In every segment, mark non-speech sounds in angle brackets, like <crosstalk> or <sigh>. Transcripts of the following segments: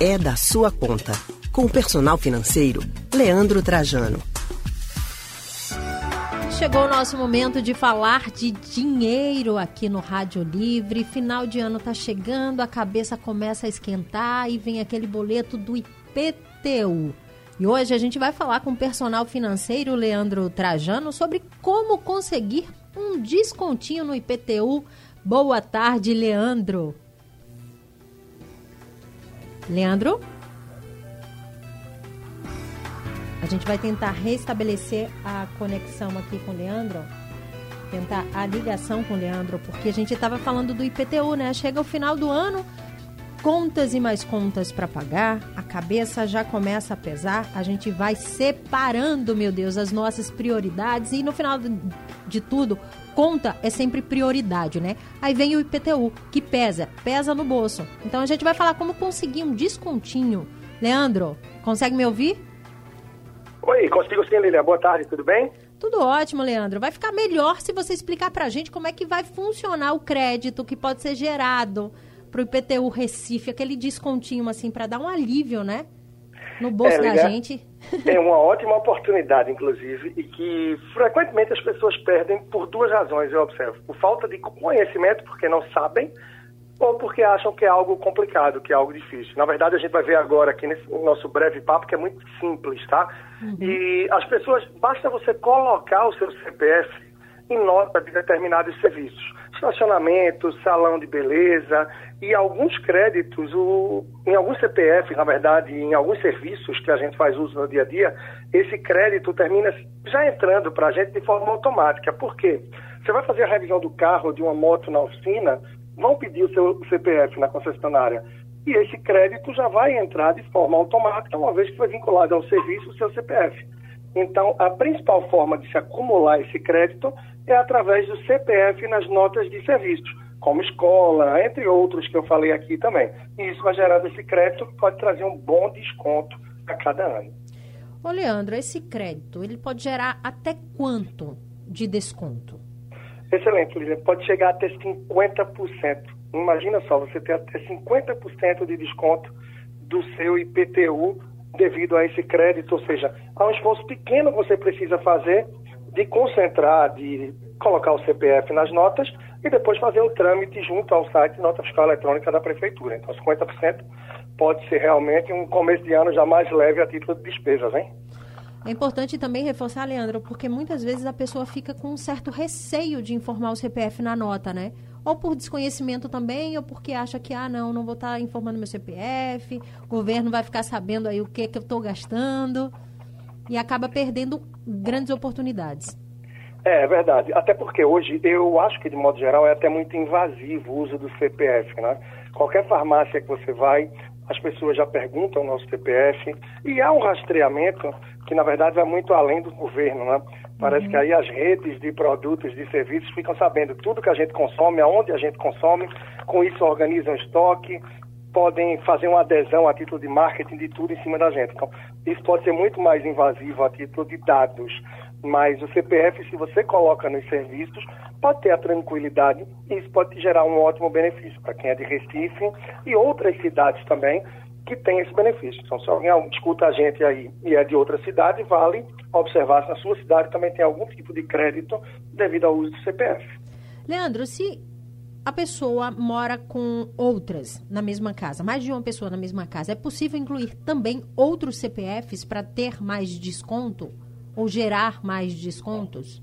é da sua conta. Com o personal financeiro, Leandro Trajano. Chegou o nosso momento de falar de dinheiro aqui no Rádio Livre. Final de ano tá chegando, a cabeça começa a esquentar e vem aquele boleto do IPTU. E hoje a gente vai falar com o personal financeiro Leandro Trajano sobre como conseguir um descontinho no IPTU. Boa tarde, Leandro. Leandro? A gente vai tentar restabelecer a conexão aqui com o Leandro. Tentar a ligação com o Leandro, porque a gente estava falando do IPTU, né? Chega o final do ano, contas e mais contas para pagar, a cabeça já começa a pesar, a gente vai separando, meu Deus, as nossas prioridades e no final de tudo, conta é sempre prioridade, né? Aí vem o IPTU, que pesa, pesa no bolso. Então a gente vai falar como conseguir um descontinho. Leandro, consegue me ouvir? Oi, consigo sim, Lilia. Boa tarde, tudo bem? Tudo ótimo, Leandro. Vai ficar melhor se você explicar pra gente como é que vai funcionar o crédito que pode ser gerado pro IPTU Recife, aquele descontinho assim para dar um alívio, né? No bolso é, da gente. É uma <laughs> ótima oportunidade, inclusive, e que frequentemente as pessoas perdem por duas razões, eu observo. Por falta de conhecimento, porque não sabem, ou porque acham que é algo complicado, que é algo difícil. Na verdade, a gente vai ver agora aqui nesse nosso breve papo que é muito simples, tá? Uhum. E as pessoas, basta você colocar o seu CPF em nota de determinados serviços. Estacionamento, salão de beleza, e alguns créditos, o, em alguns CPF, na verdade, em alguns serviços que a gente faz uso no dia a dia, esse crédito termina já entrando para a gente de forma automática. Por quê? Você vai fazer a revisão do carro, de uma moto na oficina, vão pedir o seu CPF na concessionária. E esse crédito já vai entrar de forma automática, uma vez que foi vinculado ao serviço o seu CPF. Então, a principal forma de se acumular esse crédito é através do CPF nas notas de serviços como escola, entre outros que eu falei aqui também. E isso vai gerar esse crédito que pode trazer um bom desconto a cada ano. Ô Leandro, esse crédito, ele pode gerar até quanto de desconto? Excelente, Lívia. Pode chegar até 50%. Imagina só, você ter até 50% de desconto do seu IPTU devido a esse crédito, ou seja, há um esforço pequeno que você precisa fazer de concentrar, de colocar o CPF nas notas e depois fazer o trâmite junto ao site Nota Fiscal Eletrônica da Prefeitura. Então, 50% pode ser realmente um começo de ano já mais leve a título de despesas, hein? É importante também reforçar, Leandro, porque muitas vezes a pessoa fica com um certo receio de informar o CPF na nota, né? Ou por desconhecimento também, ou porque acha que, ah, não, não vou estar informando meu CPF, o governo vai ficar sabendo aí o que, que eu estou gastando, e acaba perdendo grandes oportunidades. É, é verdade. Até porque hoje eu acho que, de modo geral, é até muito invasivo o uso do CPF, né? Qualquer farmácia que você vai, as pessoas já perguntam o nosso CPF e há um rastreamento que, na verdade, vai muito além do governo, né? Parece uhum. que aí as redes de produtos, de serviços ficam sabendo tudo que a gente consome, aonde a gente consome, com isso organizam estoque, podem fazer uma adesão a título de marketing de tudo em cima da gente. Então, isso pode ser muito mais invasivo a título de dados. Mas o CPF, se você coloca nos serviços, pode ter a tranquilidade e isso pode gerar um ótimo benefício para quem é de Recife e outras cidades também que tem esse benefício. Então, se alguém escuta a gente aí e é de outra cidade, vale observar se na sua cidade também tem algum tipo de crédito devido ao uso do CPF. Leandro, se a pessoa mora com outras na mesma casa, mais de uma pessoa na mesma casa, é possível incluir também outros CPFs para ter mais desconto? Ou gerar mais descontos?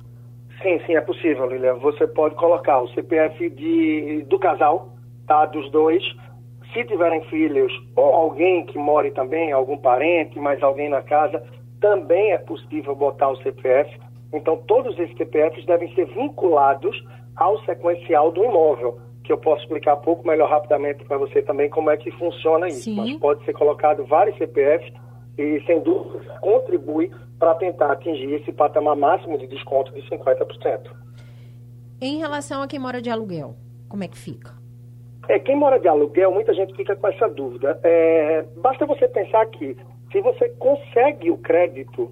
Sim, sim, é possível, Lilia. Você pode colocar o CPF de, do casal, tá? Dos dois. Se tiverem filhos ou alguém que more também, algum parente, mais alguém na casa, também é possível botar o CPF. Então, todos esses CPFs devem ser vinculados ao sequencial do imóvel, que eu posso explicar um pouco melhor rapidamente para você também como é que funciona isso. Sim. Mas pode ser colocado vários CPFs e, sem dúvida, contribui para tentar atingir esse patamar máximo de desconto de 50%. Em relação a quem mora de aluguel, como é que fica? É, quem mora de aluguel, muita gente fica com essa dúvida. É, basta você pensar que se você consegue o crédito,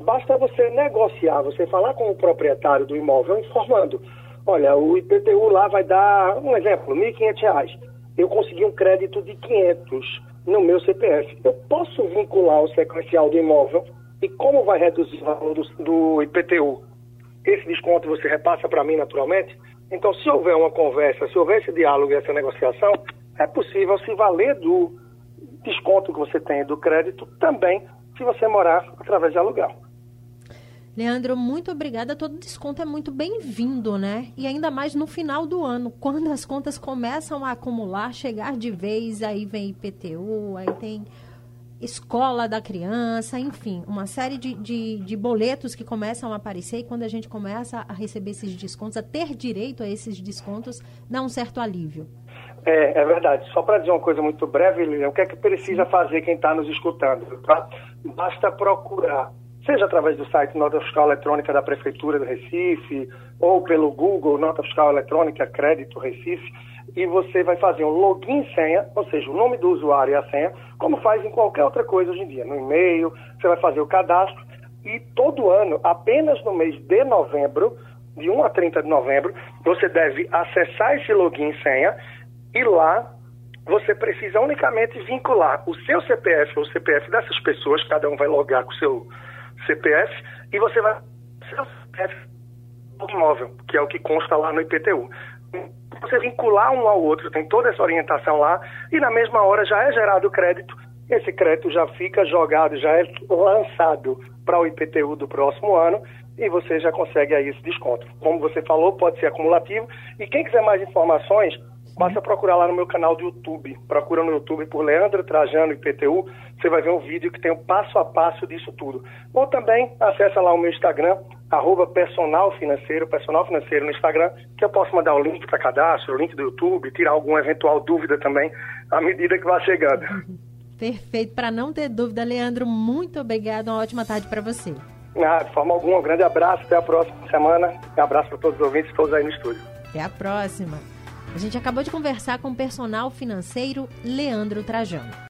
basta você negociar, você falar com o proprietário do imóvel informando, olha, o IPTU lá vai dar, um exemplo, R$ 1.500. eu consegui um crédito de 500 no meu CPF. Eu posso vincular o sequencial do imóvel e como vai reduzir o valor do, do IPTU? Esse desconto você repassa para mim naturalmente? Então, se houver uma conversa, se houver esse diálogo e essa negociação, é possível se valer do desconto que você tem do crédito também se você morar através de aluguel. Leandro, muito obrigada. Todo desconto é muito bem-vindo, né? E ainda mais no final do ano, <laughs> quando as contas começam a acumular, chegar de vez, aí vem IPTU, aí tem escola da criança, enfim, uma série de, de, de, boletos que começam a aparecer e quando a gente começa a receber esses descontos, a ter direito a esses descontos, dá um certo alívio. É, é verdade. Só para dizer uma coisa muito breve, Lilian, o que é que precisa fazer quem está nos escutando? Tá? Basta procurar seja através do site Nota Fiscal Eletrônica da Prefeitura do Recife, ou pelo Google Nota Fiscal Eletrônica Crédito Recife, e você vai fazer um login e senha, ou seja, o nome do usuário e a senha, como faz em qualquer outra coisa hoje em dia, no e-mail, você vai fazer o cadastro, e todo ano, apenas no mês de novembro, de 1 a 30 de novembro, você deve acessar esse login e senha, e lá você precisa unicamente vincular o seu CPF ou o CPF dessas pessoas, cada um vai logar com o seu CPF e você vai seu CPF imóvel, que é o que consta lá no IPTU. Você vincular um ao outro, tem toda essa orientação lá e na mesma hora já é gerado o crédito. Esse crédito já fica jogado, já é lançado para o IPTU do próximo ano e você já consegue aí esse desconto. Como você falou, pode ser acumulativo. E quem quiser mais informações, Basta procurar lá no meu canal do YouTube. Procura no YouTube por Leandro Trajano IPTU. Você vai ver um vídeo que tem o um passo a passo disso tudo. Ou também acessa lá o meu Instagram, arroba personal financeiro, personal financeiro no Instagram, que eu posso mandar o link para cadastro, o link do YouTube, tirar alguma eventual dúvida também à medida que vai chegando. <laughs> Perfeito. Para não ter dúvida, Leandro, muito obrigado. Uma ótima tarde para você. Ah, de forma alguma, um grande abraço. Até a próxima semana. Um abraço para todos os ouvintes todos aí no estúdio. Até a próxima. A gente acabou de conversar com o personal financeiro Leandro Trajano.